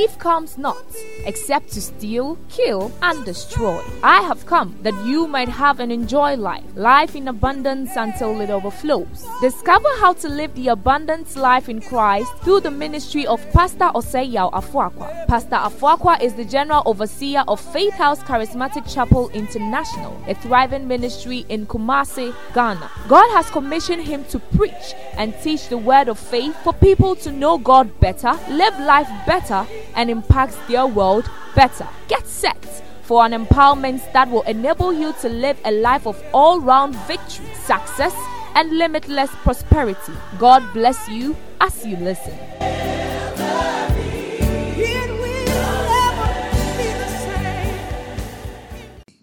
thief comes not except to steal, kill, and destroy. I have come that you might have and enjoy life, life in abundance until it overflows. Discover how to live the abundance life in Christ through the ministry of Pastor Oseyao Afuakwa. Pastor Afuakwa is the general overseer of Faith House Charismatic Chapel International, a thriving ministry in Kumasi, Ghana. God has commissioned him to preach and teach the word of faith for people to know God better, live life better, and impact their world better. Get set for an empowerment that will enable you to live a life of all round victory, success, and limitless prosperity. God bless you as you listen.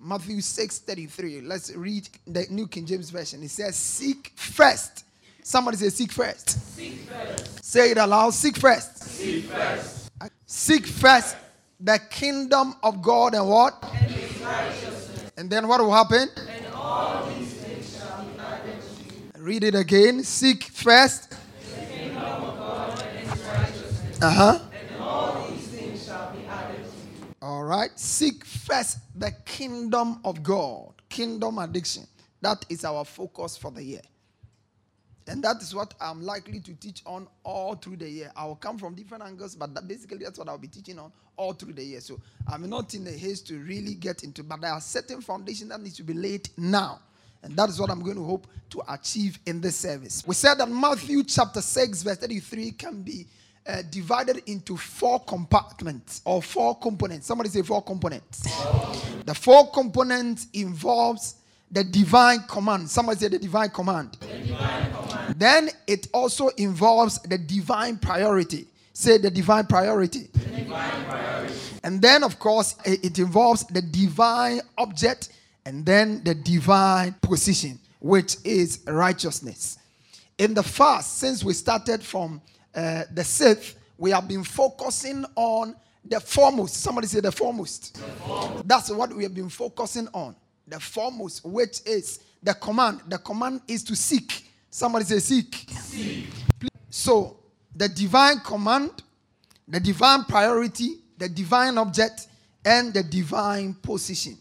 Matthew 6 33. Let's read the New King James Version. It says, Seek first. Somebody say, Seek first. Seek first. Say it aloud. Seek first. Seek first. Seek first the kingdom of God and what? And, and then what will happen? And all these things shall be added Read it again. Seek first. The kingdom of God and his righteousness. Uh huh. And all these things shall be added All right. Seek first the kingdom of God. Kingdom addiction. That is our focus for the year. And that is what I'm likely to teach on all through the year. I will come from different angles, but that basically that's what I'll be teaching on all through the year. So I'm not in a haste to really get into, but there are certain foundations that need to be laid now. And that is what I'm going to hope to achieve in this service. We said that Matthew chapter 6, verse 33 can be uh, divided into four compartments or four components. Somebody say four components. The four components involves the divine command. Somebody say the divine command. The divine command. Then it also involves the divine priority. Say the divine priority. The divine priority. And then, of course, it involves the divine object and then the divine position, which is righteousness. In the fast, since we started from uh, the sixth, we have been focusing on the foremost. Somebody say the foremost. the foremost. That's what we have been focusing on the foremost, which is the command. The command is to seek. Somebody say, seek. seek. So, the divine command, the divine priority, the divine object, and the divine position.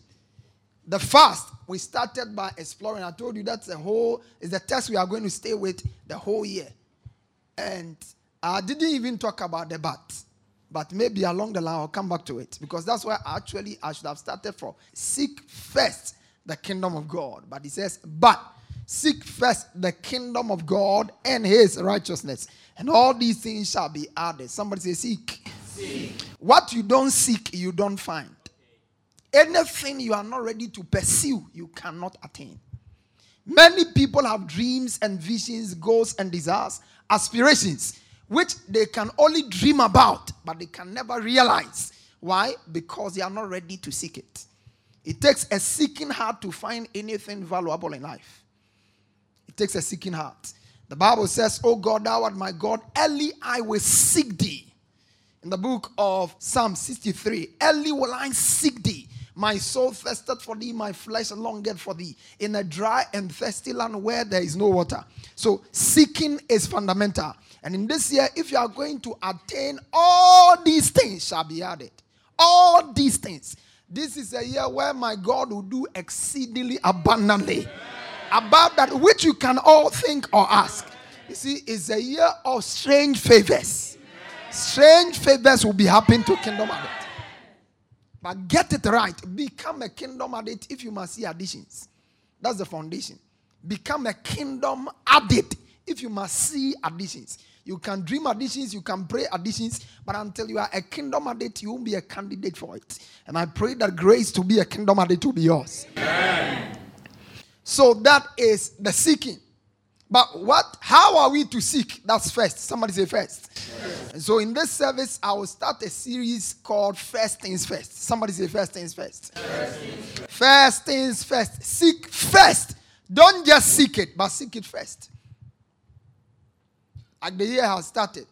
The first, we started by exploring. I told you that's the whole, is the test we are going to stay with the whole year. And I didn't even talk about the but. But maybe along the line I'll come back to it because that's where actually I should have started from. Seek first the kingdom of God. But he says, but seek first the kingdom of God and his righteousness, and all these things shall be added. Somebody say, seek. seek. What you don't seek, you don't find. Anything you are not ready to pursue, you cannot attain. Many people have dreams and visions, goals and desires, aspirations which they can only dream about, but they can never realize. Why? Because they are not ready to seek it. It takes a seeking heart to find anything valuable in life. Takes a seeking heart. The Bible says, Oh God, thou art my God, early I will seek thee. In the book of Psalm 63, early will I seek thee. My soul thirsted for thee, my flesh longed for thee, in a dry and thirsty land where there is no water. So, seeking is fundamental. And in this year, if you are going to attain all these things, shall be added. All these things. This is a year where my God will do exceedingly abundantly above that which you can all think or ask. You see, it's a year of strange favors. Strange favors will be happening to Kingdom Addict. But get it right. Become a kingdom addict if you must see additions. That's the foundation. Become a kingdom addict if you must see additions. You can dream additions, you can pray additions, but until you are a kingdom addict, you won't be a candidate for it. And I pray that grace to be a kingdom addict will be yours. Amen. So that is the seeking. But what? How are we to seek? That's first. Somebody say first. Yes. So in this service, I will start a series called First Things First. Somebody say First Things First. First things first. First things first. Seek first. Don't just seek it, but seek it first. Like the year has started.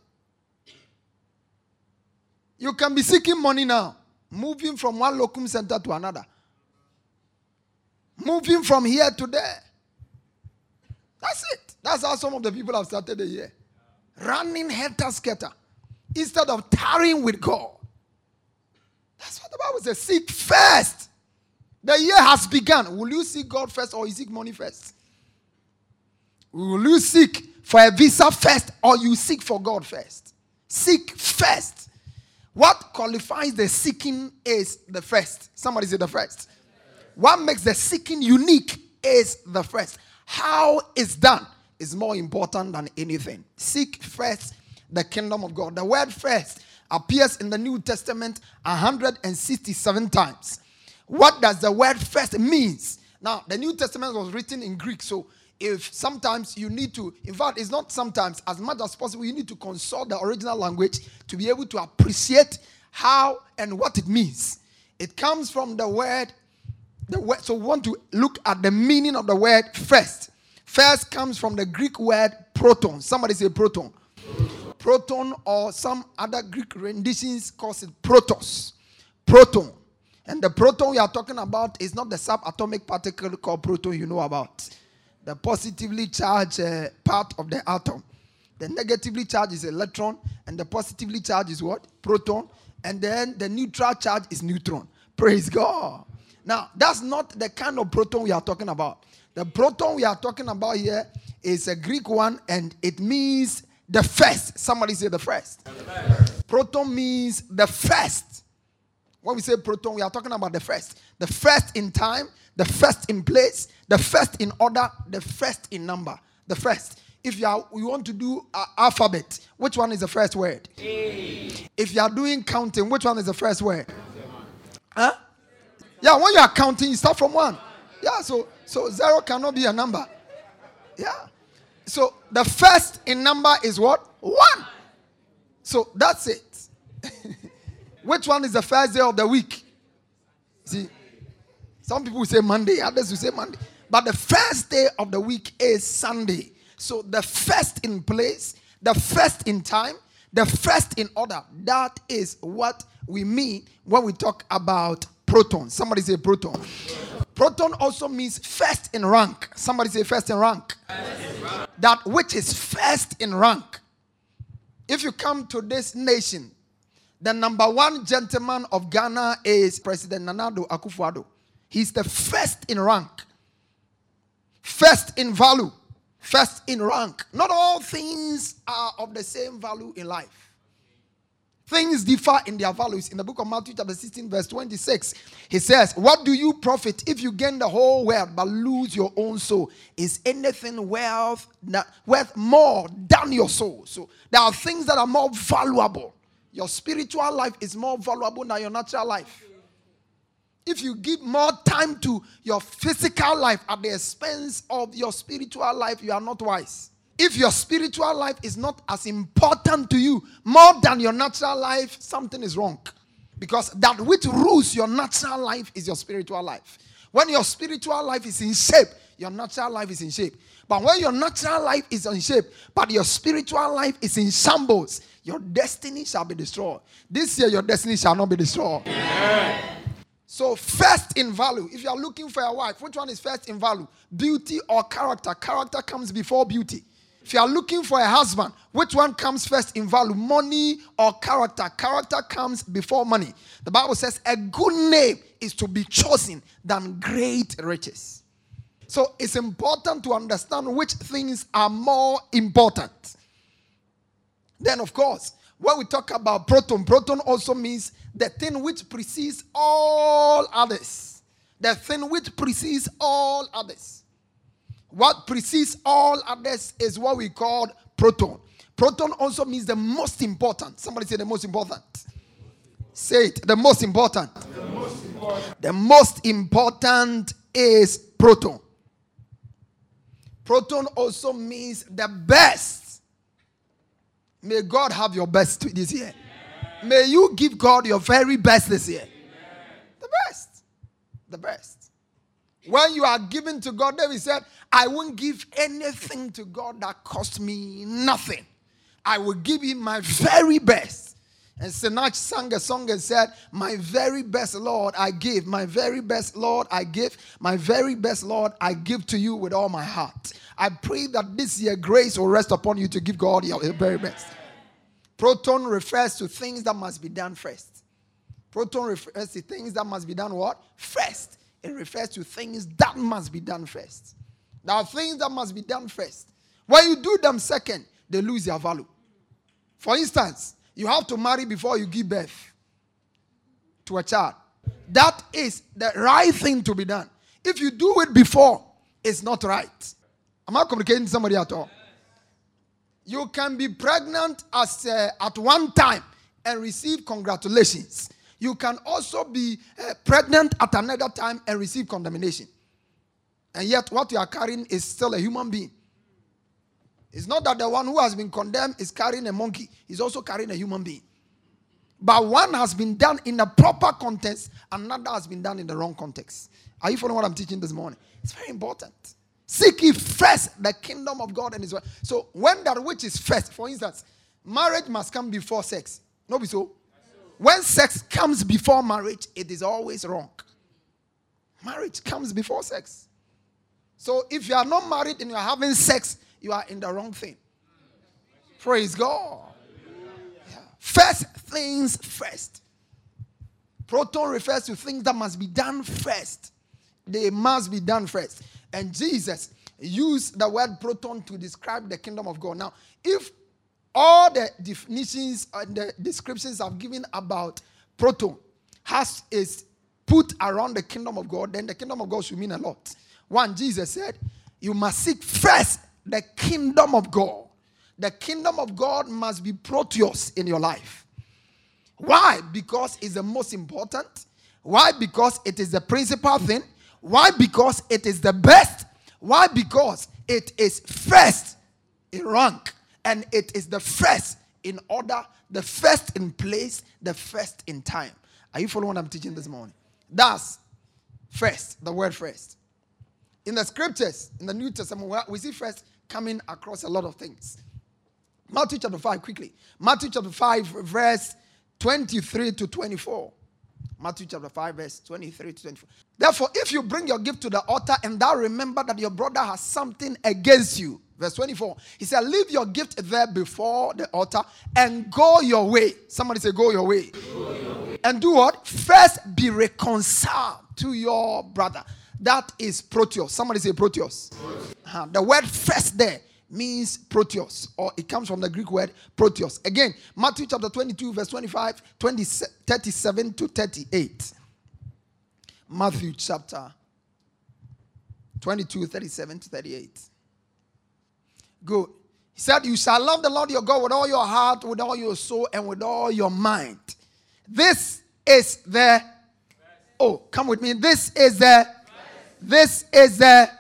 You can be seeking money now, moving from one locum center to another, moving from here to there. That's it. That's how some of the people have started the year. Running helter skelter instead of tarrying with God. That's what the Bible says, seek first. The year has begun. Will you seek God first or you seek money first? Will you seek for a visa first or you seek for God first? Seek first. What qualifies the seeking is the first. Somebody say the first. What makes the seeking unique is the first. How it's done is more important than anything. Seek first the kingdom of God. The word first appears in the New Testament 167 times. What does the word first means? Now, the New Testament was written in Greek, so if sometimes you need to, in fact, it's not sometimes, as much as possible, you need to consult the original language to be able to appreciate how and what it means. It comes from the word, the word. So we want to look at the meaning of the word first. First comes from the Greek word proton. Somebody say proton. Proton, or some other Greek renditions calls it protos. Proton. And the proton we are talking about is not the subatomic particle called proton you know about the positively charged uh, part of the atom. The negatively charged is electron, and the positively charged is what? Proton. And then the neutral charge is neutron. Praise God. Now, that's not the kind of proton we are talking about. The proton we are talking about here is a Greek one, and it means the first. Somebody say the first. The first. Proton means the first. When we say proton, we are talking about the first. The first in time, the first in place, the first in order, the first in number. The first. If you are you want to do uh, alphabet, which one is the first word? A. If you are doing counting, which one is the first word? Huh? Yeah, when you are counting, you start from one. Yeah, so so zero cannot be a number. Yeah. So the first in number is what? One. So that's it. Which one is the first day of the week? See, some people say Monday, others will say Monday. But the first day of the week is Sunday. So the first in place, the first in time, the first in order. That is what we mean when we talk about proton. Somebody say proton. Proton also means first in rank. Somebody say first in rank. That which is first in rank. If you come to this nation, the number one gentleman of Ghana is President Nana Addo Akufo-Addo. He's the first in rank, first in value, first in rank. Not all things are of the same value in life. Things differ in their values. In the book of Matthew, chapter 16, verse 26, he says, What do you profit if you gain the whole world but lose your own soul? Is anything worth, worth more than your soul? So there are things that are more valuable your spiritual life is more valuable than your natural life. If you give more time to your physical life at the expense of your spiritual life, you are not wise. If your spiritual life is not as important to you more than your natural life, something is wrong. Because that which rules your natural life is your spiritual life. When your spiritual life is in shape, your natural life is in shape. But when your natural life is in shape, but your spiritual life is in shambles, your destiny shall be destroyed. This year, your destiny shall not be destroyed. So, first in value, if you are looking for a wife, which one is first in value? Beauty or character? Character comes before beauty. If you are looking for a husband, which one comes first in value? Money or character? Character comes before money. The Bible says a good name is to be chosen than great riches. So it's important to understand which things are more important. Then, of course, when we talk about proton, proton also means the thing which precedes all others. The thing which precedes all others. What precedes all others is what we call proton. Proton also means the most important. Somebody say the most important. Say it. The most important. The most important, the most important is proton. Proton also means the best. May God have your best this year. May you give God your very best this year. The best. The best. When you are giving to God, David said, I won't give anything to God that cost me nothing. I will give him my very best. And Sinach sang a song and said, My very best, Lord, I give. My very best, Lord, I give. My very best, Lord, I give to you with all my heart. I pray that this year grace will rest upon you to give God your very best. Proton refers to things that must be done first. Proton refers to things that must be done what? First. It refers to things that must be done first. There are things that must be done first. When you do them second, they lose their value. For instance, you have to marry before you give birth to a child. That is the right thing to be done. If you do it before, it's not right. Am I communicating to somebody at all? You can be pregnant as uh, at one time and receive congratulations. You can also be uh, pregnant at another time and receive condemnation. And yet, what you are carrying is still a human being. It's not that the one who has been condemned is carrying a monkey, he's also carrying a human being. But one has been done in a proper context, another has been done in the wrong context. Are you following what I'm teaching this morning? It's very important. Seek ye first the kingdom of God and His word. So when that which is first, for instance, marriage must come before sex. No, be so. When sex comes before marriage, it is always wrong. Marriage comes before sex. So if you are not married and you are having sex, you are in the wrong thing. Praise God. Yeah. First things first. Proton refers to things that must be done first. They must be done first. And Jesus used the word proton to describe the kingdom of God. Now, if all the definitions and the descriptions I've given about proton has is put around the kingdom of God, then the kingdom of God should mean a lot. One, Jesus said, You must seek first the kingdom of God. The kingdom of God must be proteus in your life. Why? Because it's the most important. Why? Because it is the principal thing. Why? Because it is the best. Why? Because it is first in rank and it is the first in order, the first in place, the first in time. Are you following what I'm teaching this morning? That's first, the word first. In the scriptures, in the New Testament, we see first coming across a lot of things. Matthew chapter 5, quickly. Matthew chapter 5, verse 23 to 24. Matthew chapter 5, verse 23 to 24. Therefore, if you bring your gift to the altar and thou remember that your brother has something against you, verse 24, he said, Leave your gift there before the altar and go your way. Somebody say, Go your way. Go your way. And do what? First be reconciled to your brother. That is proteus. Somebody say proteus. Uh-huh. The word first there means proteus, or it comes from the Greek word proteus. Again, Matthew chapter 22, verse 25, 20, 37 to 38. Matthew chapter 22, 37 to 38. Good. He said, You shall love the Lord your God with all your heart, with all your soul, and with all your mind. This is the. Oh, come with me. This is the. This is the.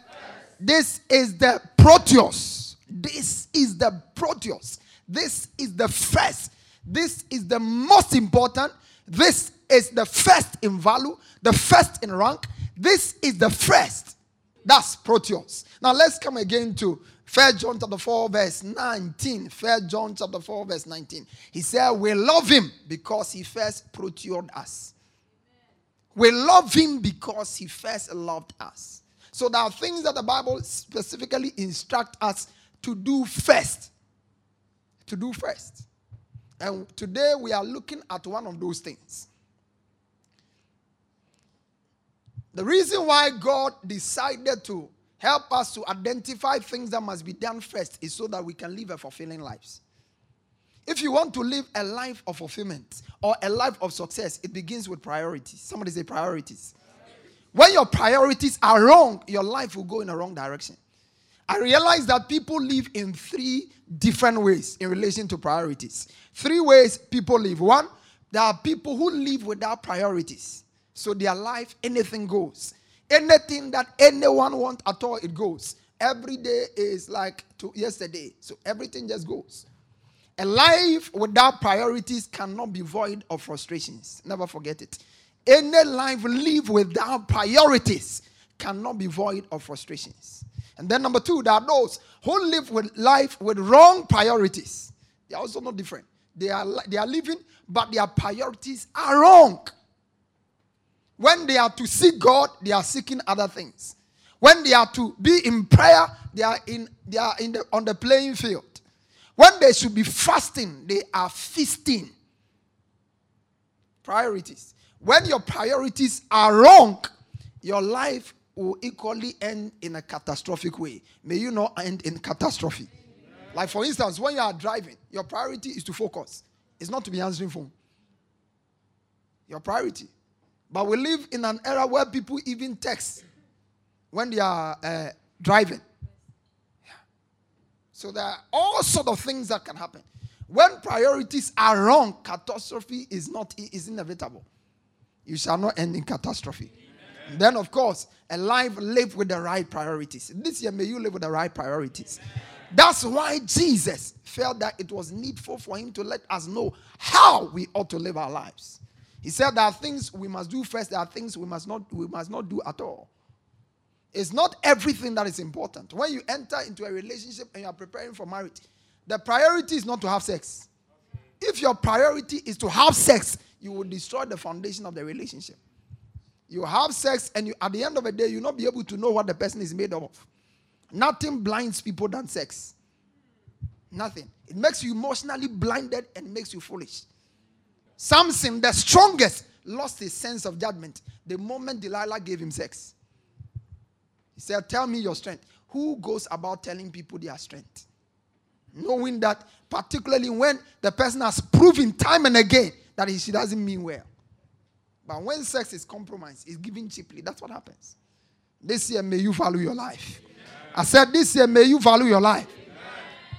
This is the proteus this is the proteus. This is the first. This is the most important. This is the first in value, the first in rank. This is the first. That's proteus. Now let's come again to 1 John chapter 4, verse 19. First John chapter 4, verse 19. He said, We love him because he first procured us. We love him because he first loved us. So there are things that the Bible specifically instructs us to do first. To do first. And today we are looking at one of those things. The reason why God decided to help us to identify things that must be done first is so that we can live a fulfilling lives. If you want to live a life of fulfillment or a life of success, it begins with priorities. Somebody say priorities. When your priorities are wrong, your life will go in a wrong direction. I realize that people live in three different ways in relation to priorities. Three ways people live. One, there are people who live without priorities. So their life, anything goes. Anything that anyone wants at all, it goes. Every day is like to yesterday. So everything just goes. A life without priorities cannot be void of frustrations. Never forget it. Any life live without priorities cannot be void of frustrations. And then number two, there are those who live with life with wrong priorities. They are also not different. They are, they are living, but their priorities are wrong. When they are to seek God, they are seeking other things. When they are to be in prayer, they are in they are in the on the playing field. When they should be fasting, they are feasting. Priorities. When your priorities are wrong, your life will equally end in a catastrophic way. May you not end in catastrophe. Like, for instance, when you are driving, your priority is to focus, it's not to be answering phone. Your priority. But we live in an era where people even text when they are uh, driving. Yeah. So there are all sort of things that can happen. When priorities are wrong, catastrophe is not is inevitable. You shall not end in catastrophe. Amen. Then, of course, a life lived with the right priorities. This year, may you live with the right priorities. Amen. That's why Jesus felt that it was needful for him to let us know how we ought to live our lives. He said there are things we must do first, there are things we must not we must not do at all. It's not everything that is important. When you enter into a relationship and you are preparing for marriage, the priority is not to have sex. If your priority is to have sex, you will destroy the foundation of the relationship. You have sex, and you, at the end of the day, you'll not be able to know what the person is made of. Nothing blinds people than sex. Nothing. It makes you emotionally blinded and makes you foolish. Samson, the strongest, lost his sense of judgment the moment Delilah gave him sex. He said, Tell me your strength. Who goes about telling people their strength? Knowing that, particularly when the person has proven time and again that he, she doesn't mean well. But when sex is compromised, is given cheaply, that's what happens. This year, may you value your life. I said, This year, may you value your life.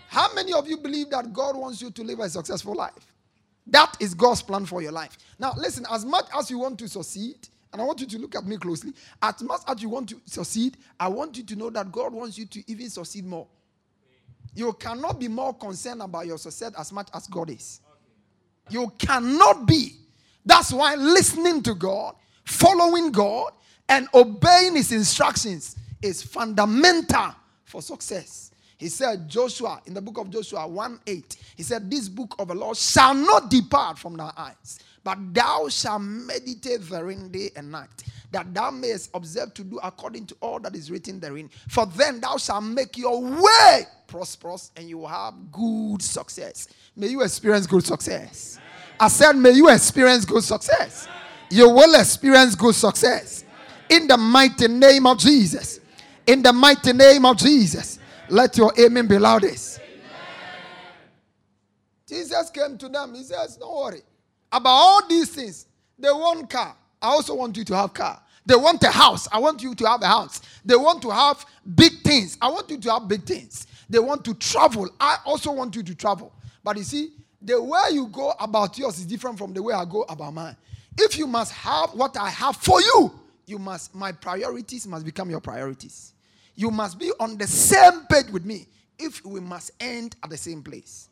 How many of you believe that God wants you to live a successful life? That is God's plan for your life. Now, listen, as much as you want to succeed, and I want you to look at me closely, as much as you want to succeed, I want you to know that God wants you to even succeed more. You cannot be more concerned about your success as much as God is. You cannot be. That's why listening to God, following God, and obeying His instructions is fundamental for success. He said, Joshua, in the book of Joshua 1 8, he said, This book of the law shall not depart from thy eyes, but thou shalt meditate therein day and night, that thou mayest observe to do according to all that is written therein. For then thou shalt make your way prosperous and you will have good success. May you experience good success. I said, May you experience good success. You will experience good success. In the mighty name of Jesus. In the mighty name of Jesus. Let your amen be loudest. Jesus came to them. He says, Don't worry. About all these things, they want car. I also want you to have car. They want a house. I want you to have a house. They want to have big things. I want you to have big things. They want to travel. I also want you to travel. But you see, the way you go about yours is different from the way I go about mine. If you must have what I have for you, you must my priorities must become your priorities. You must be on the same page with me if we must end at the same place.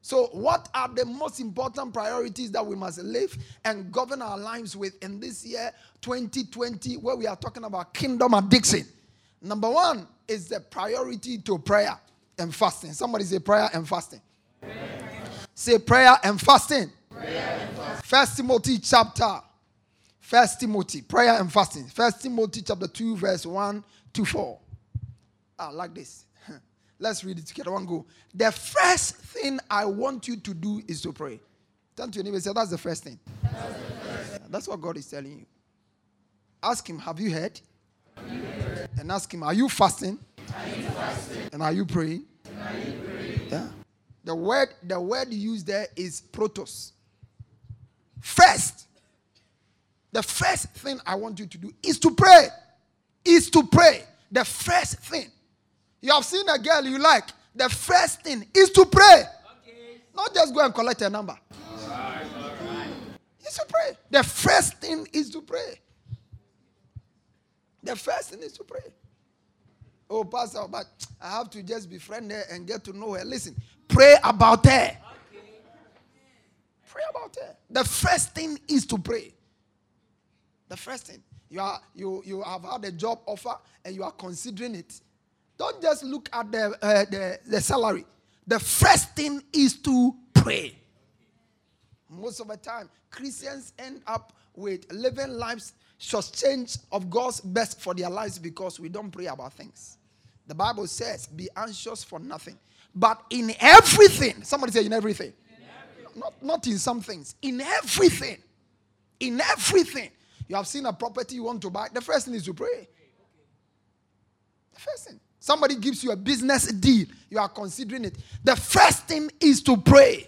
So, what are the most important priorities that we must live and govern our lives with in this year 2020, where we are talking about kingdom addiction? Number one is the priority to prayer and fasting. Somebody say prayer and fasting. Prayer. Say prayer and fasting. Prayer and fasting. First Timothy chapter. First Timothy, prayer and fasting. First Timothy chapter 2, verse 1 to 4. Ah, like this. Let's read it together. One go. The first thing I want you to do is to pray. Turn to your neighbor and say, That's the first thing. That's, first. That's what God is telling you. Ask Him, Have you heard? And ask Him, Are you fasting? Are you fasting? And are you praying? Are you praying? Yeah. The word, the word used there is protos. First. The first thing I want you to do is to pray. Is to pray. The first thing. You have seen a girl you like. The first thing is to pray. Okay. Not just go and collect a number. All right, all right. Is to pray. The first thing is to pray. The first thing is to pray. Oh, Pastor, but I have to just befriend her and get to know her. Listen, pray about her. Pray about her. The first thing is to pray. The first thing. You, are, you, you have had a job offer and you are considering it. Don't just look at the, uh, the, the salary. The first thing is to pray. Most of the time, Christians end up with living lives change of God's best for their lives because we don't pray about things. The Bible says, be anxious for nothing. But in everything, somebody say in everything. In everything. Not, not in some things, in everything. In everything. You have seen a property you want to buy, the first thing is to pray. The first thing. Somebody gives you a business deal, you are considering it. The first thing is to pray.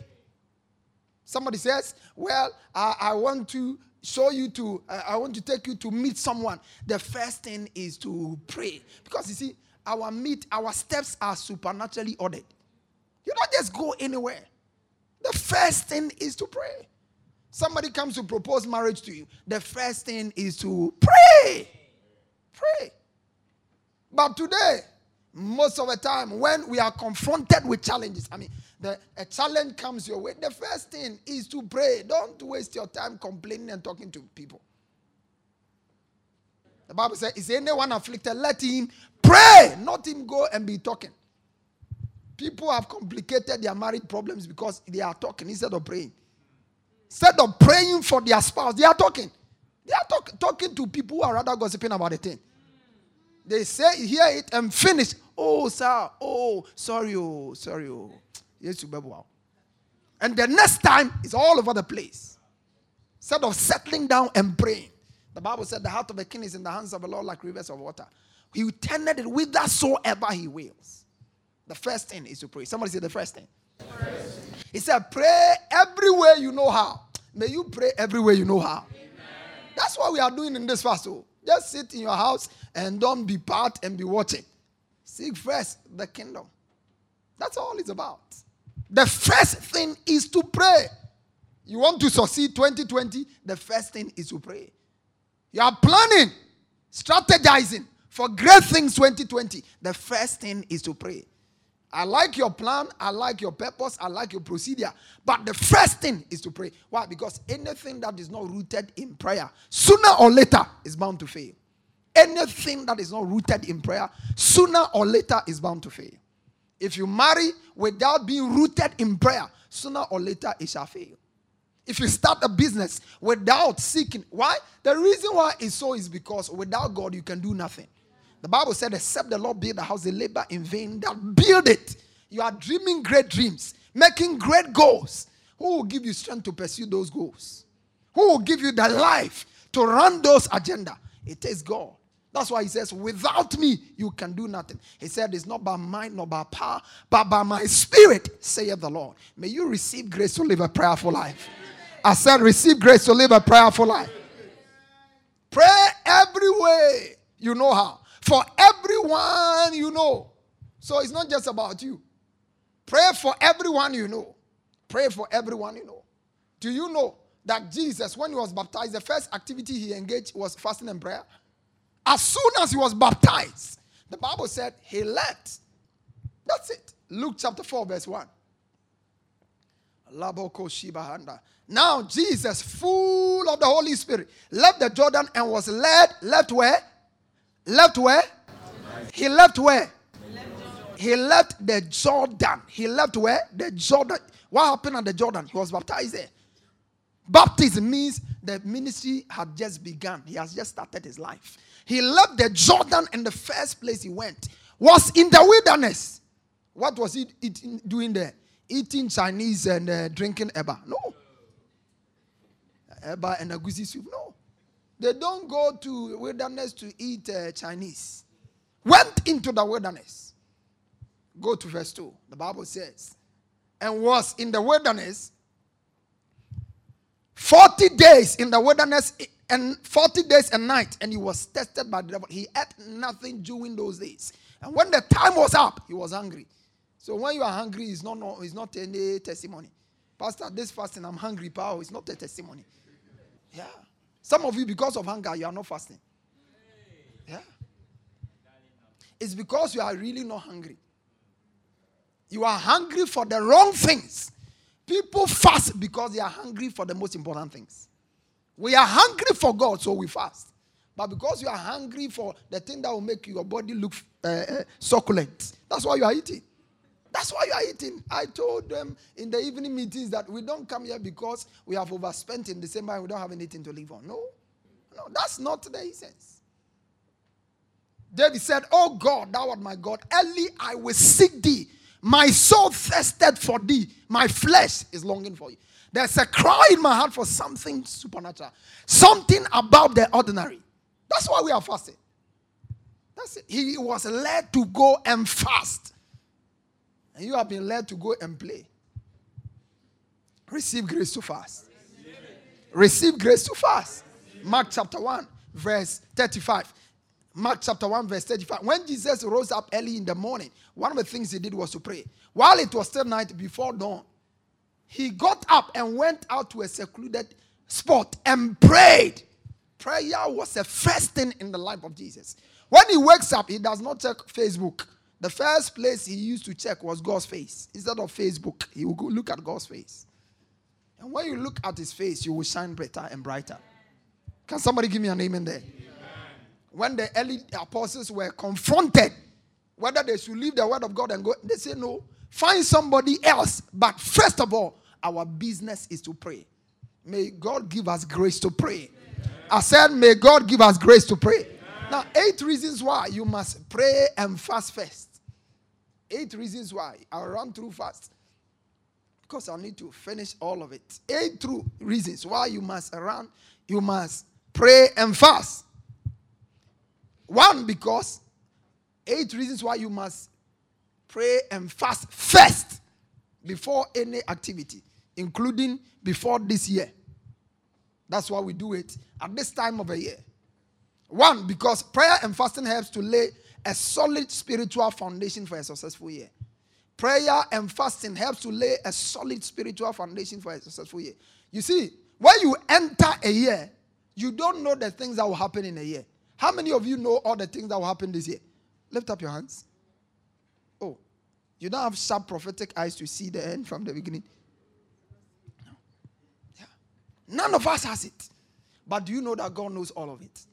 Somebody says, Well, I, I want to show you to, I want to take you to meet someone. The first thing is to pray. Because you see, our meet, our steps are supernaturally ordered. You don't just go anywhere. The first thing is to pray. Somebody comes to propose marriage to you. The first thing is to pray. Pray. But today, most of the time, when we are confronted with challenges, I mean, the, a challenge comes your way. The first thing is to pray. Don't waste your time complaining and talking to people. The Bible says, Is anyone afflicted? Let him pray, not him go and be talking. People have complicated their marriage problems because they are talking instead of praying. Instead of praying for their spouse, they are talking. They are talk, talking to people who are rather gossiping about the thing. They say, hear it and finish. Oh, sir. Oh, sorry. Oh, sorry. Oh. Yes, you And the next time is all over the place. Instead of settling down and praying. The Bible said the heart of a king is in the hands of the Lord like rivers of water. He tended it whithersoever he wills. The first thing is to pray. Somebody say the first thing. He said, Pray everywhere you know how. May you pray everywhere you know how. Amen. That's what we are doing in this fast. So just sit in your house and don't be part and be watching. Seek first the kingdom. That's all it's about. The first thing is to pray. You want to succeed 2020, the first thing is to pray. You are planning, strategizing for great things 2020. The first thing is to pray. I like your plan, I like your purpose, I like your procedure. But the first thing is to pray. Why? Because anything that is not rooted in prayer, sooner or later, is bound to fail. Anything that is not rooted in prayer, sooner or later, is bound to fail. If you marry without being rooted in prayer, sooner or later, it shall fail. If you start a business without seeking, why? The reason why it's so is because without God, you can do nothing. The Bible said, except the Lord build the house, they labor in vain that build it. You are dreaming great dreams, making great goals. Who will give you strength to pursue those goals? Who will give you the life to run those agenda? It is God. That's why he says, without me, you can do nothing. He said, it's not by might nor by power, but by my spirit, saith the Lord. May you receive grace to live a prayerful life. I said, receive grace to live a prayerful life. Pray every way you know how for everyone you know. So it's not just about you. Pray for everyone you know. Pray for everyone you know. Do you know that Jesus, when he was baptized, the first activity he engaged was fasting and prayer? As soon as he was baptized, the Bible said he left. That's it. Luke chapter 4, verse 1. Now, Jesus, full of the Holy Spirit, left the Jordan and was led, left where? Left where? He left where? He left the Jordan. He left where? The Jordan. What happened at the Jordan? He was baptized there. Baptism means the ministry had just begun. He has just started his life. He left the Jordan and the first place he went was in the wilderness. What was he eating, doing there? Eating Chinese and uh, drinking Eba. No. Eba and agusi soup. No. They don't go to wilderness to eat uh, Chinese. Went into the wilderness. Go to verse 2. The Bible says, and was in the wilderness 40 days in the wilderness and 40 days and night and he was tested by the devil he ate nothing during those days and when the time was up he was hungry so when you are hungry it's not no, it's not any testimony pastor this fasting i'm hungry power it's not a testimony yeah some of you, because of hunger, you are not fasting. Yeah. It's because you are really not hungry. You are hungry for the wrong things. People fast because they are hungry for the most important things. We are hungry for God, so we fast. But because you are hungry for the thing that will make your body look uh, uh, succulent, that's why you are eating. That's why you are eating. I told them in the evening meetings that we don't come here because we have overspent in December and we don't have anything to live on. No, no, that's not the essence. David said, Oh God, thou art my God. Early I will seek thee. My soul thirsted for thee. My flesh is longing for you. There's a cry in my heart for something supernatural, something above the ordinary. That's why we are fasting. That's it. He was led to go and fast. And you have been led to go and play. Receive grace to fast. Receive grace to fast. Mark chapter 1, verse 35. Mark chapter 1, verse 35. When Jesus rose up early in the morning, one of the things he did was to pray. While it was still night before dawn, he got up and went out to a secluded spot and prayed. Prayer was the first thing in the life of Jesus. When he wakes up, he does not check Facebook. The first place he used to check was God's face. Instead of Facebook, he will look at God's face. And when you look at his face, you will shine brighter and brighter. Can somebody give me an amen there? Amen. When the early apostles were confronted whether they should leave the word of God and go, they say no. Find somebody else. But first of all, our business is to pray. May God give us grace to pray. Amen. I said, May God give us grace to pray. Amen. Now, eight reasons why you must pray and fast first. Eight reasons why. I'll run through fast because I need to finish all of it. Eight true reasons why you must run, you must pray and fast. One, because eight reasons why you must pray and fast first before any activity, including before this year. That's why we do it at this time of a year. One, because prayer and fasting helps to lay a solid spiritual foundation for a successful year. Prayer and fasting helps to lay a solid spiritual foundation for a successful year. You see, when you enter a year, you don't know the things that will happen in a year. How many of you know all the things that will happen this year? Lift up your hands. You don't have sharp prophetic eyes to see the end from the beginning. No. Yeah. None of us has it. But do you know that God knows all of it?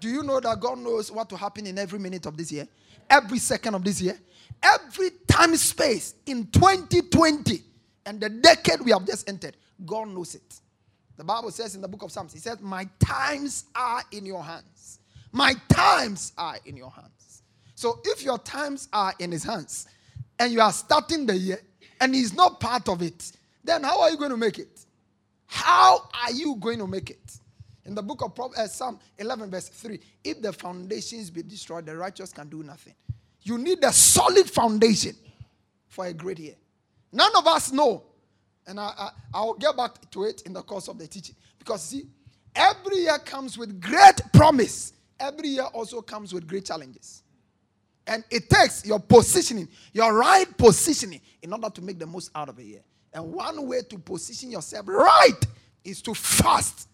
Do you know that God knows what will happen in every minute of this year? Every second of this year? Every time space in 2020 and the decade we have just entered, God knows it. The Bible says in the book of Psalms, He says, My times are in your hands. My times are in your hands. So if your times are in his hands and you are starting the year and he's not part of it, then how are you going to make it? How are you going to make it? In the book of uh, Psalm 11, verse 3, if the foundations be destroyed, the righteous can do nothing. You need a solid foundation for a great year. None of us know, and I, I, will get back to it in the course of the teaching. Because, see, every year comes with great promise, every year also comes with great challenges. And it takes your positioning, your right positioning, in order to make the most out of a year. And one way to position yourself right is to fast.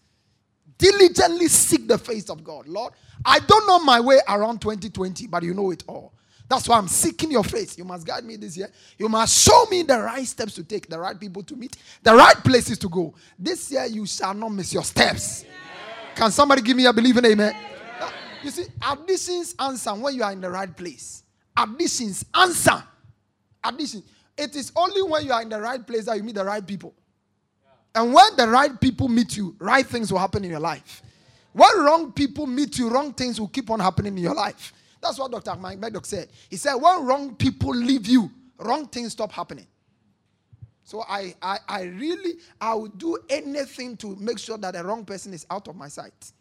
Diligently seek the face of God. Lord, I don't know my way around 2020, but you know it all. That's why I'm seeking your face. You must guide me this year. You must show me the right steps to take, the right people to meet, the right places to go. This year, you shall not miss your steps. Can somebody give me a believing amen? You see, additions answer when you are in the right place. Additions answer. Addition. It is only when you are in the right place that you meet the right people. And when the right people meet you, right things will happen in your life. When wrong people meet you, wrong things will keep on happening in your life. That's what Dr. Mike Murdock said. He said, when wrong people leave you, wrong things stop happening. So I, I, I really, I will do anything to make sure that the wrong person is out of my sight.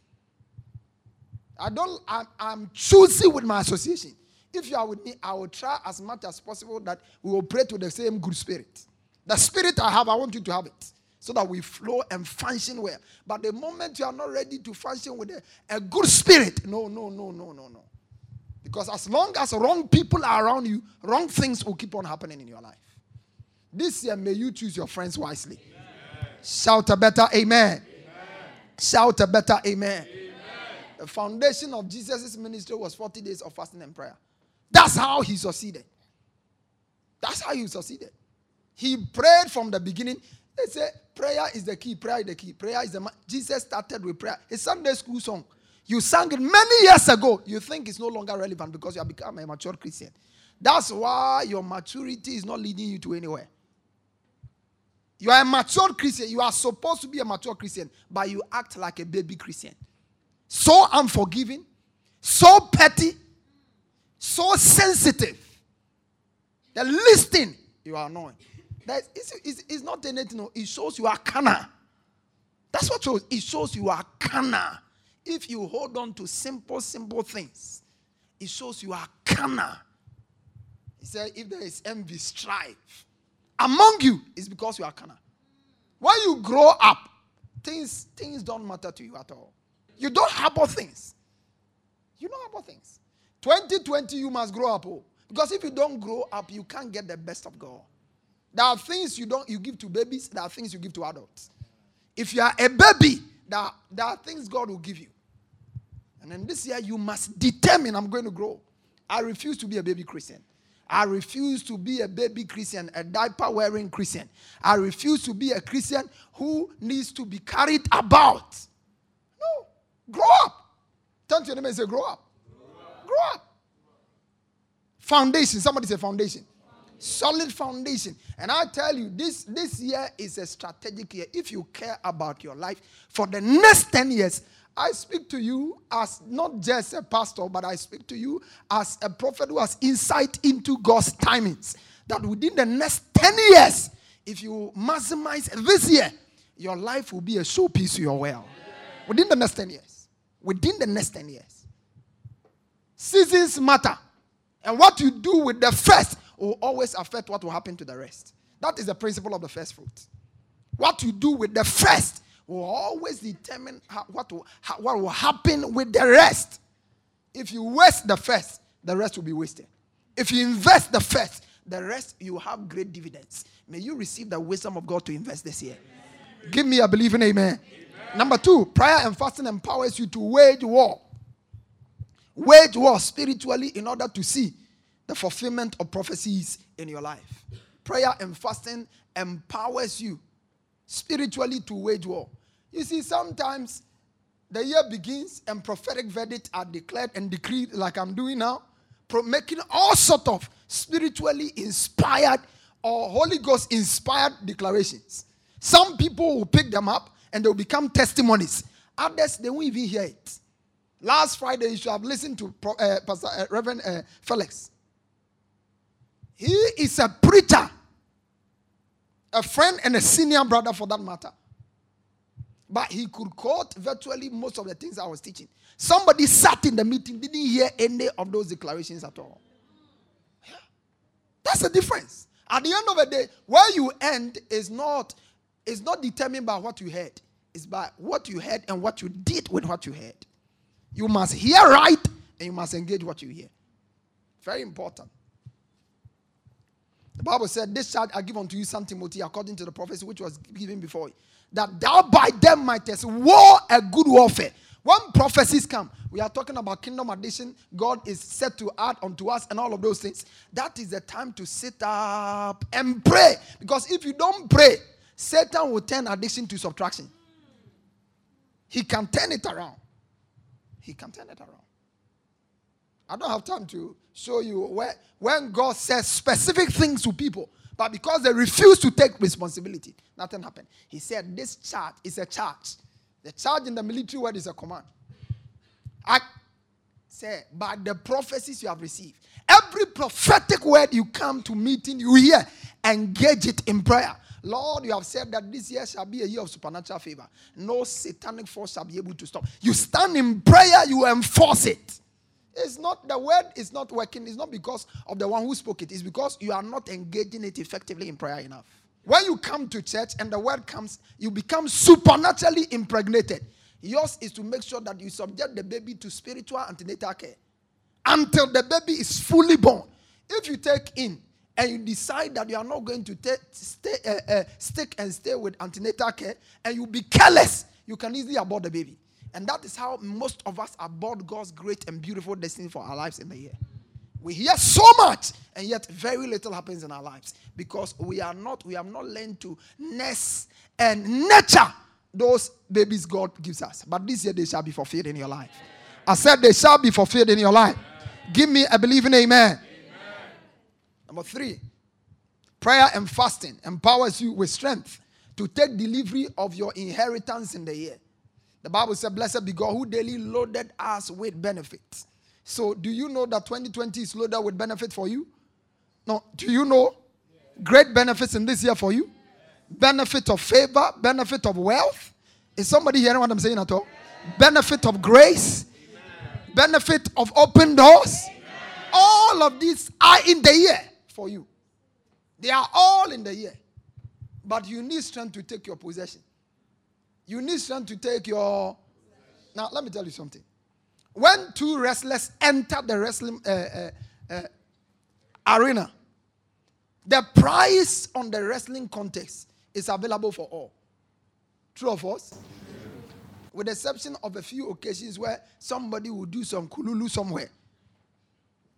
I don't, I'm, I'm choosy with my association. If you are with me, I will try as much as possible that we will pray to the same good spirit. The spirit I have, I want you to have it so that we flow and function well. But the moment you are not ready to function with a, a good spirit, no, no, no, no, no, no. Because as long as wrong people are around you, wrong things will keep on happening in your life. This year, may you choose your friends wisely. Amen. Shout a better amen. amen. Shout a better amen. amen. The foundation of Jesus' ministry was 40 days of fasting and prayer. That's how he succeeded. That's how he succeeded. He prayed from the beginning. They say prayer is the key. Prayer is the key. Prayer is the. Ma- Jesus started with prayer. A Sunday school song. You sang it many years ago. You think it's no longer relevant because you have become a mature Christian. That's why your maturity is not leading you to anywhere. You are a mature Christian. You are supposed to be a mature Christian, but you act like a baby Christian so unforgiving, so petty, so sensitive. The least thing, you are annoying. That is, it's, it's not anything. No. It shows you are carnal. That's what shows. It shows you are carnal. If you hold on to simple, simple things, it shows you are carnal. He said, if there is envy, strife among you, it's because you are carnal. When you grow up, things, things don't matter to you at all. You don't harbor things. You don't harbor things. 2020, you must grow up. Oh. Because if you don't grow up, you can't get the best of God. There are things you don't you give to babies, there are things you give to adults. If you are a baby, there, there are things God will give you. And then this year you must determine I'm going to grow. I refuse to be a baby Christian. I refuse to be a baby Christian, a diaper wearing Christian. I refuse to be a Christian who needs to be carried about. Grow up. Turn to your neighbor and say, Grow up. Grow up. Foundation. Somebody say foundation solid foundation. And I tell you, this, this year is a strategic year. If you care about your life for the next 10 years, I speak to you as not just a pastor, but I speak to you as a prophet who has insight into God's timings. That within the next 10 years, if you maximize this year, your life will be a showpiece to your well. Within the next 10 years. Within the next 10 years. Seasons matter. And what you do with the first will always affect what will happen to the rest. That is the principle of the first fruit. What you do with the first will always determine how, what, will, how, what will happen with the rest. If you waste the first, the rest will be wasted. If you invest the first, the rest you have great dividends. May you receive the wisdom of God to invest this year. Amen. Give me a believing amen. amen. Number two, prayer and fasting empowers you to wage war. Wage war spiritually in order to see the fulfillment of prophecies in your life. Prayer and fasting empowers you spiritually to wage war. You see, sometimes the year begins and prophetic verdicts are declared and decreed, like I'm doing now, making all sort of spiritually inspired or Holy Ghost inspired declarations. Some people will pick them up and they'll become testimonies. Others, they won't even hear it. Last Friday, you should have listened to uh, Pastor uh, Reverend uh, Felix. He is a preacher, a friend, and a senior brother for that matter. But he could quote virtually most of the things I was teaching. Somebody sat in the meeting, didn't hear any of those declarations at all. That's the difference. At the end of the day, where you end is not, is not determined by what you heard. It's by what you heard and what you did with what you heard. You must hear right and you must engage what you hear. Very important. The Bible said, This charge I give unto you, Son Timothy, according to the prophecy which was given before you, that thou by them mightest war a good warfare. When prophecies come, we are talking about kingdom addition. God is set to add unto us and all of those things. That is the time to sit up and pray. Because if you don't pray, Satan will turn addiction to subtraction. He can turn it around. He can turn it around. I don't have time to show you where when God says specific things to people, but because they refuse to take responsibility, nothing happened. He said, This charge is a charge. The charge in the military word is a command. I say, by the prophecies you have received, every prophetic word you come to meeting, you hear, engage it in prayer. Lord, you have said that this year shall be a year of supernatural favor. No satanic force shall be able to stop. You stand in prayer, you enforce it. It's not the word is not working. It's not because of the one who spoke it. It's because you are not engaging it effectively in prayer enough. When you come to church and the word comes, you become supernaturally impregnated. Yours is to make sure that you subject the baby to spiritual antenatal care until the baby is fully born. If you take in and you decide that you are not going to take, stay, uh, uh, stick and stay with antenatal care and you be careless, you can easily abort the baby. And that is how most of us abort God's great and beautiful destiny for our lives in the year. We hear so much, and yet very little happens in our lives because we are not, we have not learned to nurse and nurture those babies God gives us. But this year they shall be fulfilled in your life. I said they shall be fulfilled in your life. Give me a believing amen. Number three, prayer and fasting empowers you with strength to take delivery of your inheritance in the year. The Bible said, Blessed be God who daily loaded us with benefits. So, do you know that 2020 is loaded with benefit for you? No, do you know great benefits in this year for you? Benefit of favor, benefit of wealth. Is somebody hearing what I'm saying at all? Benefit of grace, benefit of open doors. All of these are in the year for you. They are all in the year. But you need strength to take your possession. You need strength to take your. Now, let me tell you something. When two wrestlers enter the wrestling uh, uh, uh, arena, the price on the wrestling contest is available for all. True of us? With the exception of a few occasions where somebody will do some kululu somewhere.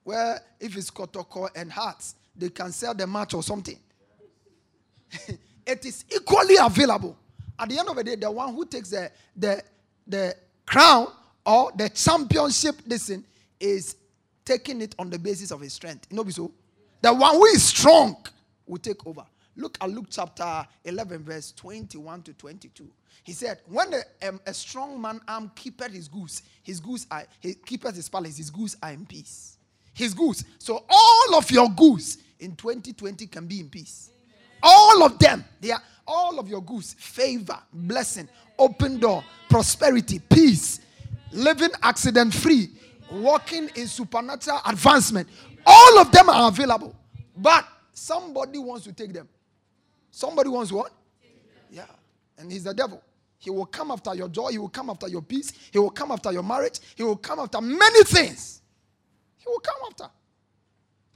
Where if it's kotoko and hearts, they can sell the match or something. it is equally available. At the end of the day, the one who takes the, the, the crown or the championship, listen, is taking it on the basis of his strength. You know, so the one who is strong will take over. Look at Luke chapter 11, verse 21 to 22. He said, When a, um, a strong man arm keepeth his goose, his goose are, he keepeth his palace, his goose are in peace. His goose. So all of your goose in 2020 can be in peace. All of them, they are all of your goods, favor, blessing, open door, prosperity, peace, living accident free, walking in supernatural advancement. All of them are available. But somebody wants to take them. Somebody wants what? Yeah. And he's the devil. He will come after your joy. He will come after your peace. He will come after your marriage. He will come after many things. He will come after.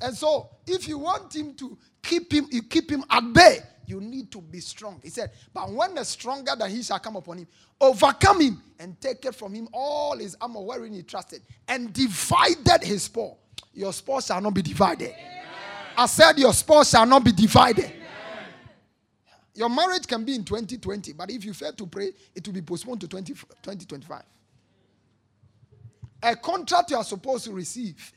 And so, if you want him to keep him, you keep him at bay, you need to be strong. He said, But when the stronger than he shall come upon him, overcome him and take it from him all his armor wherein he trusted, and divided his spoil. Your spoil shall not be divided. Amen. I said, Your spoil shall not be divided. Amen. Your marriage can be in 2020, but if you fail to pray, it will be postponed to 20, 2025. A contract you are supposed to receive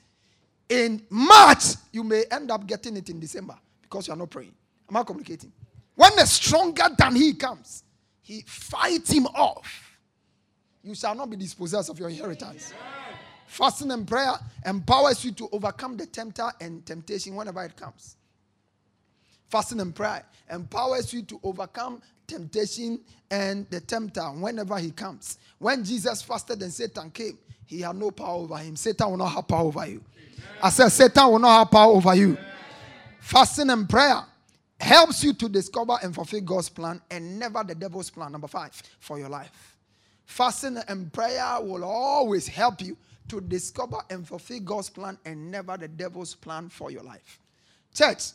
in March, you may end up getting it in December because you are not praying. Am I communicating? When the stronger than he comes, he fights him off. You shall not be dispossessed of your inheritance. Fasting and prayer empowers you to overcome the tempter and temptation whenever it comes. Fasting and prayer empowers you to overcome temptation and the tempter whenever he comes. When Jesus fasted and Satan came, he had no power over him. Satan will not have power over you. I said, Satan will not have power over you. Fasting and prayer helps you to discover and fulfill God's plan and never the devil's plan. Number five, for your life. Fasting and prayer will always help you to discover and fulfill God's plan and never the devil's plan for your life. Church,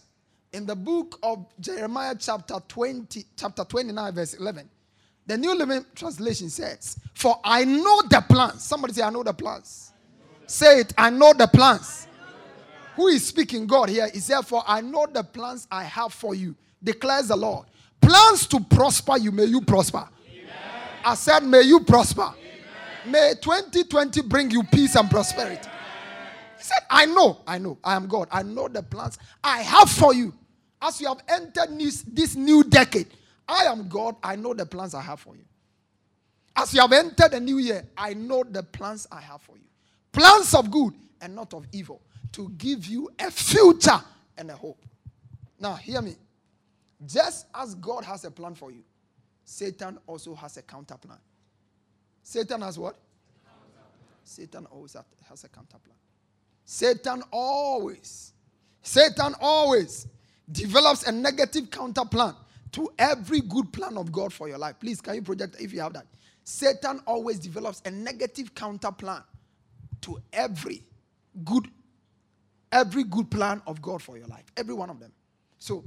in the book of Jeremiah, chapter 20, chapter 29, verse 11, the New Living Translation says, For I know the plans. Somebody say, I know the plans. Say it, I know the plans who is speaking, God here, he said, For I know the plans I have for you, declares the Lord. Plans to prosper you, may you prosper. Amen. I said, May you prosper. Amen. May 2020 bring you peace and prosperity. He said, I know, I know, I am God. I know the plans I have for you. As you have entered this, this new decade, I am God. I know the plans I have for you. As you have entered the new year, I know the plans I have for you. Plans of good and not of evil to give you a future and a hope. Now, hear me. Just as God has a plan for you, Satan also has a counter plan. Satan has what? Satan always has a counter plan. Satan always, Satan always develops a negative counter plan to every good plan of God for your life. Please, can you project if you have that? Satan always develops a negative counter plan to every good every good plan of God for your life. Every one of them. So,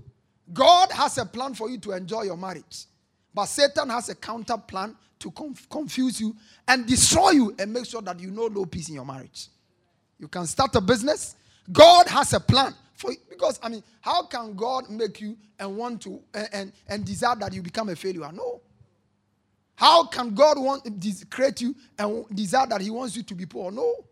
God has a plan for you to enjoy your marriage. But Satan has a counter plan to conf- confuse you and destroy you and make sure that you know no peace in your marriage. You can start a business. God has a plan for. Because, I mean, how can God make you and want to and, and, and desire that you become a failure? No. How can God want create you and desire that He wants you to be poor? No.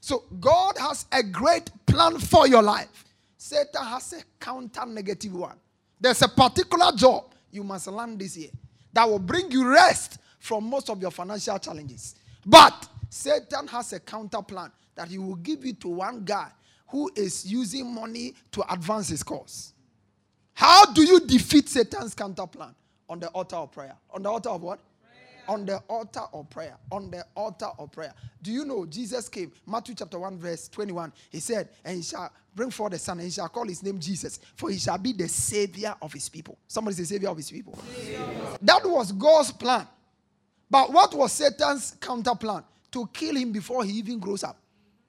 So God has a great plan for your life. Satan has a counter negative one. There's a particular job you must learn this year that will bring you rest from most of your financial challenges. But Satan has a counter plan that he will give you to one guy who is using money to advance his cause. How do you defeat Satan's counter plan? On the altar of prayer. On the altar of what? on the altar of prayer. On the altar of prayer. Do you know Jesus came? Matthew chapter 1, verse 21. He said, And he shall bring forth the son, and he shall call his name Jesus, for he shall be the savior of his people. Somebody say, Savior of his people. Savior. That was God's plan. But what was Satan's counter plan? To kill him before he even grows up.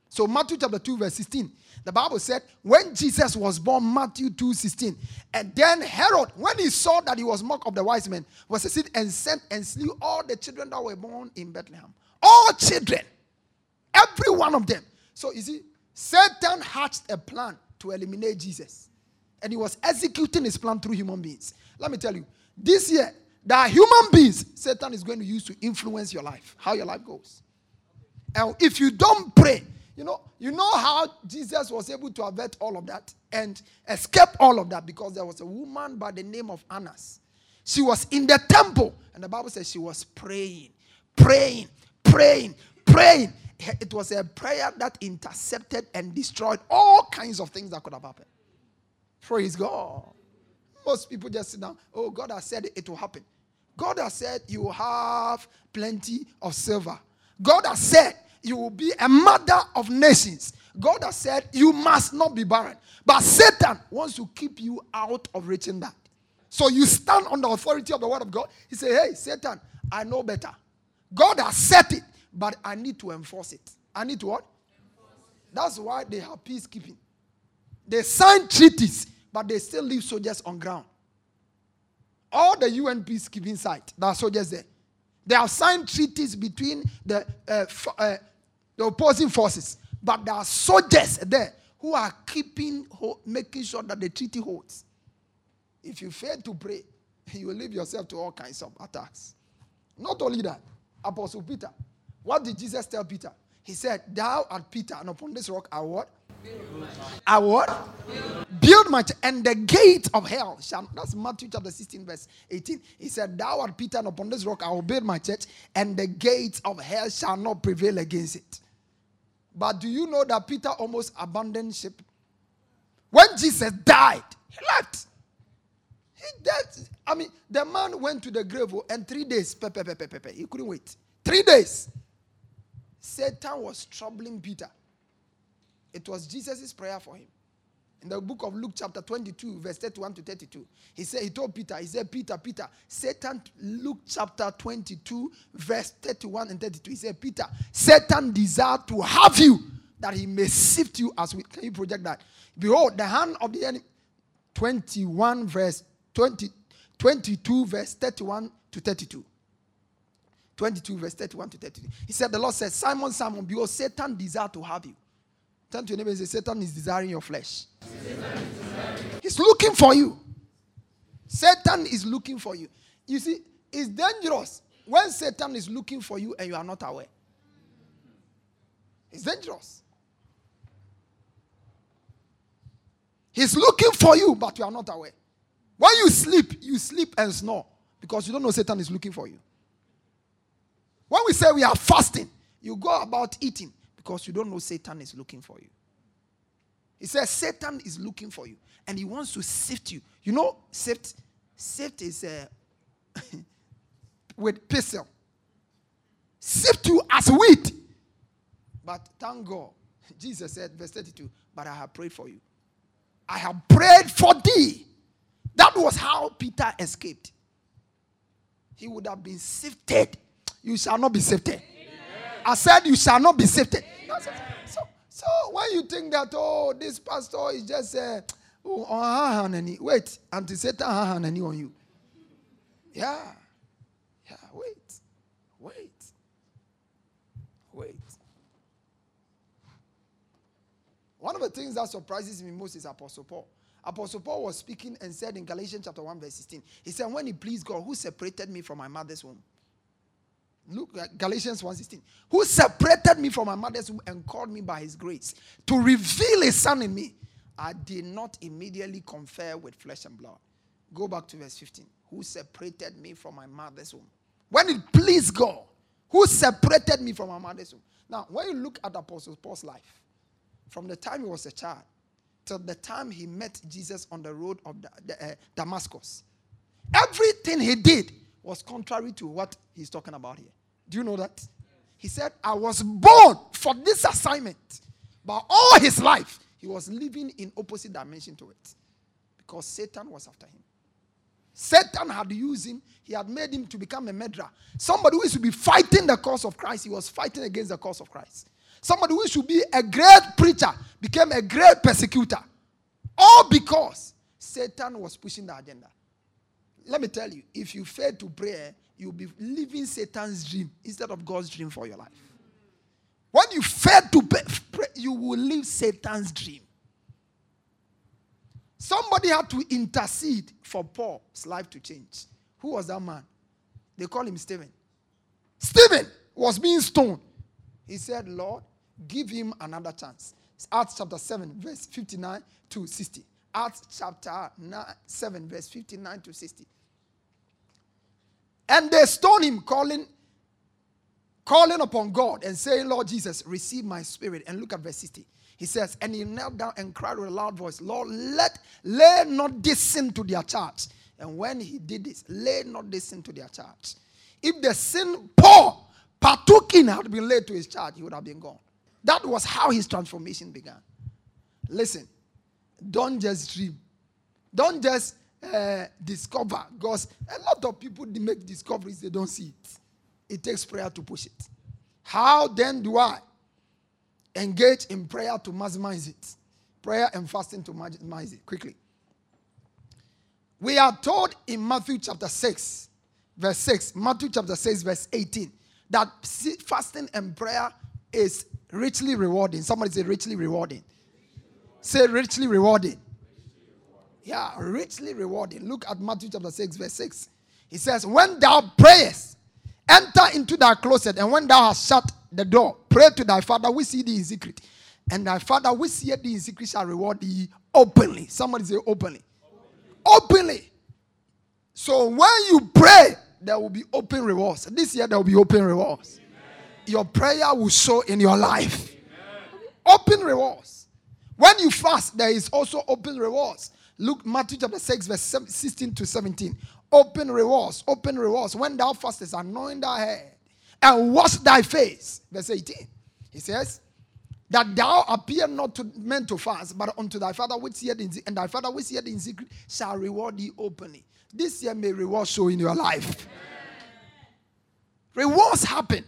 So, Matthew chapter 2, verse 16. The Bible said, when Jesus was born, Matthew 2 16. And then Herod, when he saw that he was mocked of the wise men, was a and sent and slew all the children that were born in Bethlehem. All children. Every one of them. So you see, Satan hatched a plan to eliminate Jesus. And he was executing his plan through human beings. Let me tell you, this year, there are human beings Satan is going to use to influence your life, how your life goes. And if you don't pray, you know, you know how Jesus was able to avert all of that and escape all of that because there was a woman by the name of Annas. She was in the temple, and the Bible says she was praying, praying, praying, praying. It was a prayer that intercepted and destroyed all kinds of things that could have happened. Praise God. Most people just sit down. Oh, God has said it, it will happen. God has said you have plenty of silver. God has said you will be a mother of nations. God has said you must not be barren. But Satan wants to keep you out of reaching that. So you stand on the authority of the word of God. He said, Hey, Satan, I know better. God has said it, but I need to enforce it. I need to what? That's why they have peacekeeping. They sign treaties, but they still leave soldiers on ground. All the UN peacekeeping site, there are soldiers there. They have signed treaties between the uh, uh, the opposing forces. But there are soldiers there who are keeping, making sure that the treaty holds. If you fail to pray, you will leave yourself to all kinds of attacks. Not only that, Apostle Peter, what did Jesus tell Peter? He said, Thou art Peter, and upon this rock I what? I what? Build, my church, and the gate of hell shall. That's Matthew chapter 16, verse 18. He said, Thou art Peter, and upon this rock I will build my church, and the gates of hell shall not prevail against it. But do you know that Peter almost abandoned ship? When Jesus died, he left. He died. I mean, the man went to the grave oh, and three days, pe, pe, pe, he couldn't wait. Three days. Satan was troubling Peter. It was Jesus' prayer for him in the book of Luke, chapter 22, verse 31 to 32. He said, He told Peter, He said, Peter, Peter, Satan, Luke chapter 22, verse 31 and 32. He said, Peter, Satan desired to have you that he may sift you as we can you project that? Behold, the hand of the enemy. 21 verse 20, 22 verse 31 to 32. 22 verse 31 to 32. He said, The Lord said, Simon, Simon, behold, Satan desired to have you To your neighbor say, Satan is desiring your flesh. He's looking for you. Satan is looking for you. You see, it's dangerous when Satan is looking for you and you are not aware. It's dangerous. He's looking for you, but you are not aware. When you sleep, you sleep and snore because you don't know Satan is looking for you. When we say we are fasting, you go about eating because you don't know Satan is looking for you. He says Satan is looking for you and he wants to sift you. You know, sift, sift is uh, with pistol. Sift you as wheat. But thank God, Jesus said, verse 32, but I have prayed for you. I have prayed for thee. That was how Peter escaped. He would have been sifted. You shall not be sifted. I said, You shall not be sifted. So, so when you think that, oh, this pastor is just uh, oh, wait, until Satan on you. Yeah. Yeah, wait. Wait. Wait. One of the things that surprises me most is Apostle Paul. Apostle Paul was speaking and said in Galatians chapter 1, verse 16, he said, When he pleased God, who separated me from my mother's womb? Look at Galatians 1:16. Who separated me from my mother's womb and called me by his grace to reveal his son in me. I did not immediately confer with flesh and blood. Go back to verse 15. Who separated me from my mother's womb? When it pleased God, who separated me from my mother's womb? Now, when you look at Apostle Paul's life, from the time he was a child till the time he met Jesus on the road of the, uh, Damascus. Everything he did was contrary to what he's talking about here. Do you know that? He said, I was born for this assignment. But all his life, he was living in opposite dimension to it. Because Satan was after him. Satan had used him, he had made him to become a murderer. Somebody who to be fighting the cause of Christ, he was fighting against the cause of Christ. Somebody who should be a great preacher became a great persecutor. All because Satan was pushing the agenda. Let me tell you, if you fail to pray, you'll be living Satan's dream instead of God's dream for your life. When you fail to pray, you will live Satan's dream. Somebody had to intercede for Paul's life to change. Who was that man? They call him Stephen. Stephen was being stoned. He said, Lord, give him another chance. Acts chapter 7, verse 59 to 60. Acts chapter 9, 7, verse 59 to 60. And they stoned him, calling, calling upon God and saying, Lord Jesus, receive my spirit. And look at verse 60. He says, and he knelt down and cried with a loud voice, Lord, let lay not this sin to their charge. And when he did this, lay not this sin to their charge. If the sin Paul partook in had been laid to his charge, he would have been gone. That was how his transformation began. Listen, don't just dream. Don't just uh, discover. Because a lot of people they make discoveries, they don't see it. It takes prayer to push it. How then do I engage in prayer to maximize it? Prayer and fasting to maximize it quickly. We are told in Matthew chapter 6, verse 6, Matthew chapter 6, verse 18, that fasting and prayer is richly rewarding. Somebody say richly rewarding. Say richly rewarding. Yeah, richly rewarding. Look at Matthew chapter 6, verse 6. He says, When thou prayest, enter into thy closet, and when thou hast shut the door, pray to thy father, we see thee in secret. And thy father, we see thee in secret, shall reward thee openly. Somebody say openly. Openly. openly. So when you pray, there will be open rewards. This year, there will be open rewards your prayer will show in your life. Open rewards. When you fast, there is also open rewards. Look, Matthew chapter 6, verse 16 to 17. Open rewards, open rewards. When thou fastest, anoint thy head and wash thy face. Verse 18. He says, That thou appear not to men to fast, but unto thy father which seeth in secret, and thy father which seeth in secret shall reward thee openly. This year may reward show in your life. Rewards happen.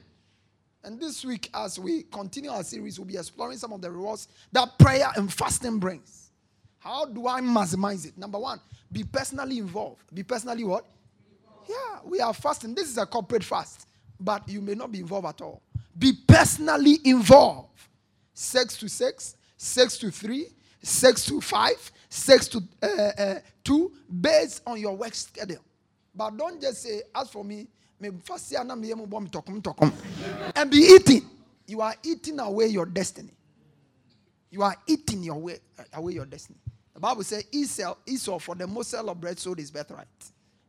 And this week, as we continue our series, we'll be exploring some of the rewards that prayer and fasting brings. How do I maximize it? Number one, be personally involved. Be personally what? Involved. Yeah, we are fasting. This is a corporate fast, but you may not be involved at all. Be personally involved. Six to six, six to three, six to five, six to uh, uh, two, based on your work schedule. But don't just say, as for me, and be eating. You are eating away your destiny. You are eating your way uh, away your destiny. The Bible says Esau, Esau for the morsel of bread sold his birthright.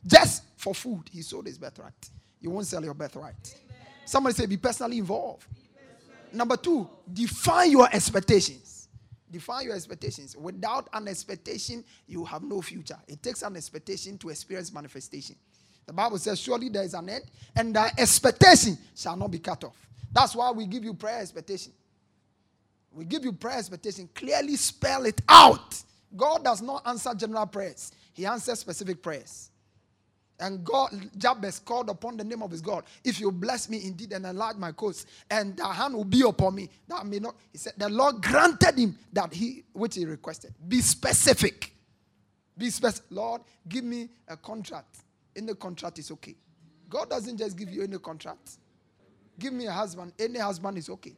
Just for food, he sold his birthright. You won't sell your birthright. Amen. Somebody say be personally involved. Be personally Number two, define your expectations. Define your expectations. Without an expectation, you have no future. It takes an expectation to experience manifestation. The Bible says, Surely there is an end, and thy expectation shall not be cut off. That's why we give you prayer expectation. We give you prayer expectation. Clearly spell it out. God does not answer general prayers, He answers specific prayers. And God, Jabez called upon the name of his God. If you bless me indeed and enlarge my coast, and the hand will be upon me, that may not. He said, the Lord granted him that he which he requested. Be specific. Be specific. Lord, give me a contract any contract is okay. God doesn't just give you any contract. Give me a husband. Any husband is okay.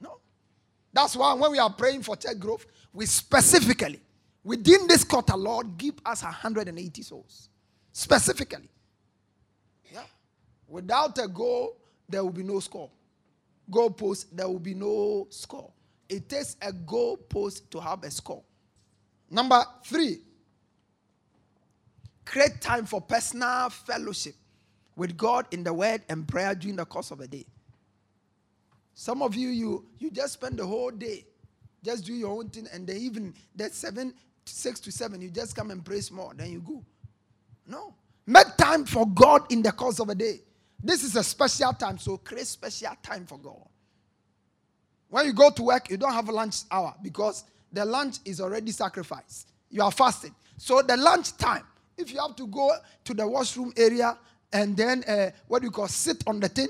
No. That's why when we are praying for church growth, we specifically, within this quarter, Lord, give us 180 souls. Specifically. Yeah. Without a goal, there will be no score. Goal post, there will be no score. It takes a goal post to have a score. Number three, Create time for personal fellowship with God in the Word and prayer during the course of the day. Some of you, you you just spend the whole day, just do your own thing, and then even that seven, six to seven, you just come and pray more, then you go. No. Make time for God in the course of a day. This is a special time, so create special time for God. When you go to work, you don't have a lunch hour because the lunch is already sacrificed. You are fasting. So the lunch time, if you have to go to the washroom area and then uh, what do you call sit on the thing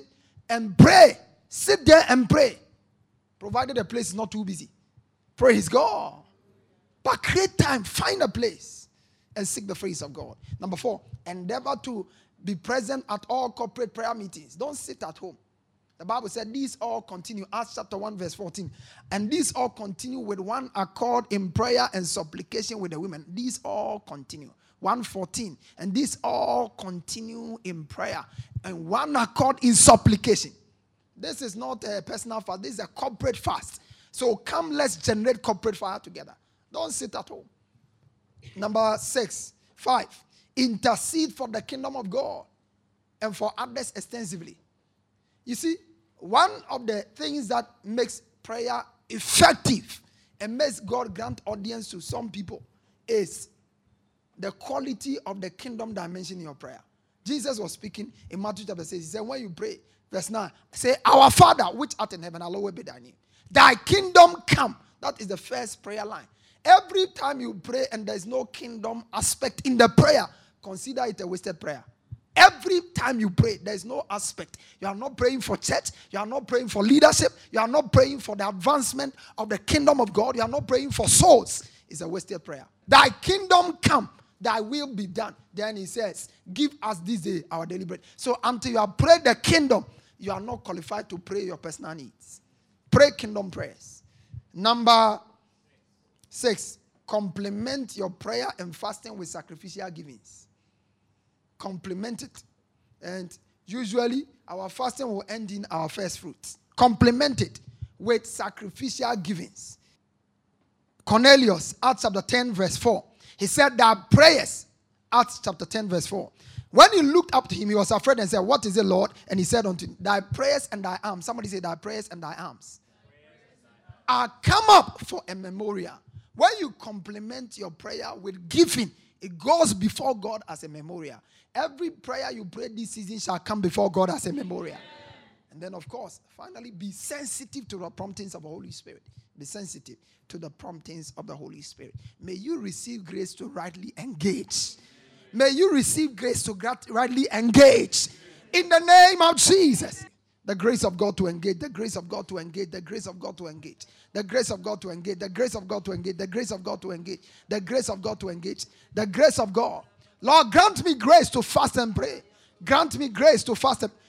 and pray, sit there and pray, provided the place is not too busy. Praise God. But create time, find a place and seek the face of God. Number four, endeavor to be present at all corporate prayer meetings. Don't sit at home. The Bible said these all continue. Acts chapter 1, verse 14. And these all continue with one accord in prayer and supplication with the women. These all continue. 114. And these all continue in prayer and one accord in supplication. This is not a personal fast, this is a corporate fast. So come, let's generate corporate fire together. Don't sit at home. Number six, five, intercede for the kingdom of God and for others extensively. You see, one of the things that makes prayer effective and makes God grant audience to some people is the quality of the kingdom dimension in your prayer. Jesus was speaking in Matthew chapter 6. He said, When you pray, verse 9, say, Our Father, which art in heaven, hallowed be thy name. Thy kingdom come. That is the first prayer line. Every time you pray and there's no kingdom aspect in the prayer, consider it a wasted prayer. Every time you pray, there is no aspect. You are not praying for church. You are not praying for leadership. You are not praying for the advancement of the kingdom of God. You are not praying for souls. It's a wasted prayer. Thy kingdom come, thy will be done. Then he says, Give us this day our daily bread. So until you have prayed the kingdom, you are not qualified to pray your personal needs. Pray kingdom prayers. Number six, complement your prayer and fasting with sacrificial givings complement it. And usually our fasting will end in our first fruits. Complement it with sacrificial givings. Cornelius, Acts chapter 10, verse 4. He said that prayers, Acts chapter 10, verse 4. When he looked up to him, he was afraid and said, What is it, Lord? And he said unto him, Thy prayers and thy alms. Somebody say, Thy prayers and thy alms are come up for a memorial. When you complement your prayer with giving, it goes before God as a memorial. Every prayer you pray this season shall come before God as a memorial. And then, of course, finally, be sensitive to the promptings of the Holy Spirit. Be sensitive to the promptings of the Holy Spirit. May you receive grace to rightly engage. May you receive grace to rightly engage. In the name of Jesus. The grace of God to engage, the grace of God to engage, the grace of God to engage, the grace of God to engage, the grace of God to engage, the grace of God to engage, the grace of God to engage, the grace of God Lord, grant me grace to fast and pray. Grant me grace to fast and Pastor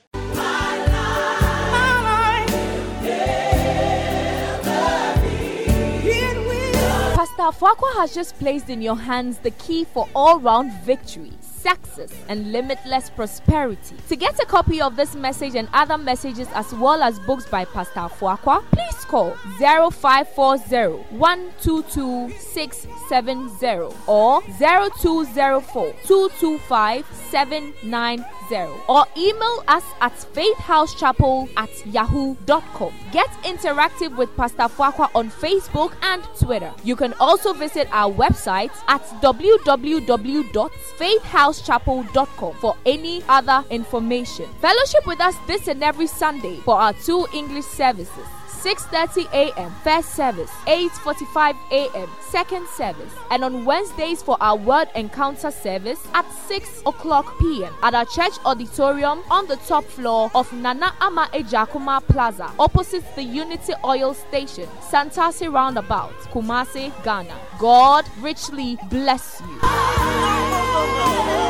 Fuaqua has just placed in your hands the key for all round victory success, and limitless prosperity. To get a copy of this message and other messages as well as books by Pastor Fuaqua, please call 0540 122 670 or 0204 225 790 or email us at faithhousechapel at yahoo.com. Get interactive with Pastor Fuaqua on Facebook and Twitter. You can also visit our website at www.faithhouse housechapel.com for any other information. Fellowship with us this and every Sunday for our two English services. 6:30 a.m. first service, 8:45 a.m. second service, and on Wednesdays for our word encounter service at 6 o'clock p.m. at our church auditorium on the top floor of Nana Ama Ejakuma Plaza, opposite the Unity Oil Station, Santasi Roundabout, Kumasi, Ghana. God richly bless you.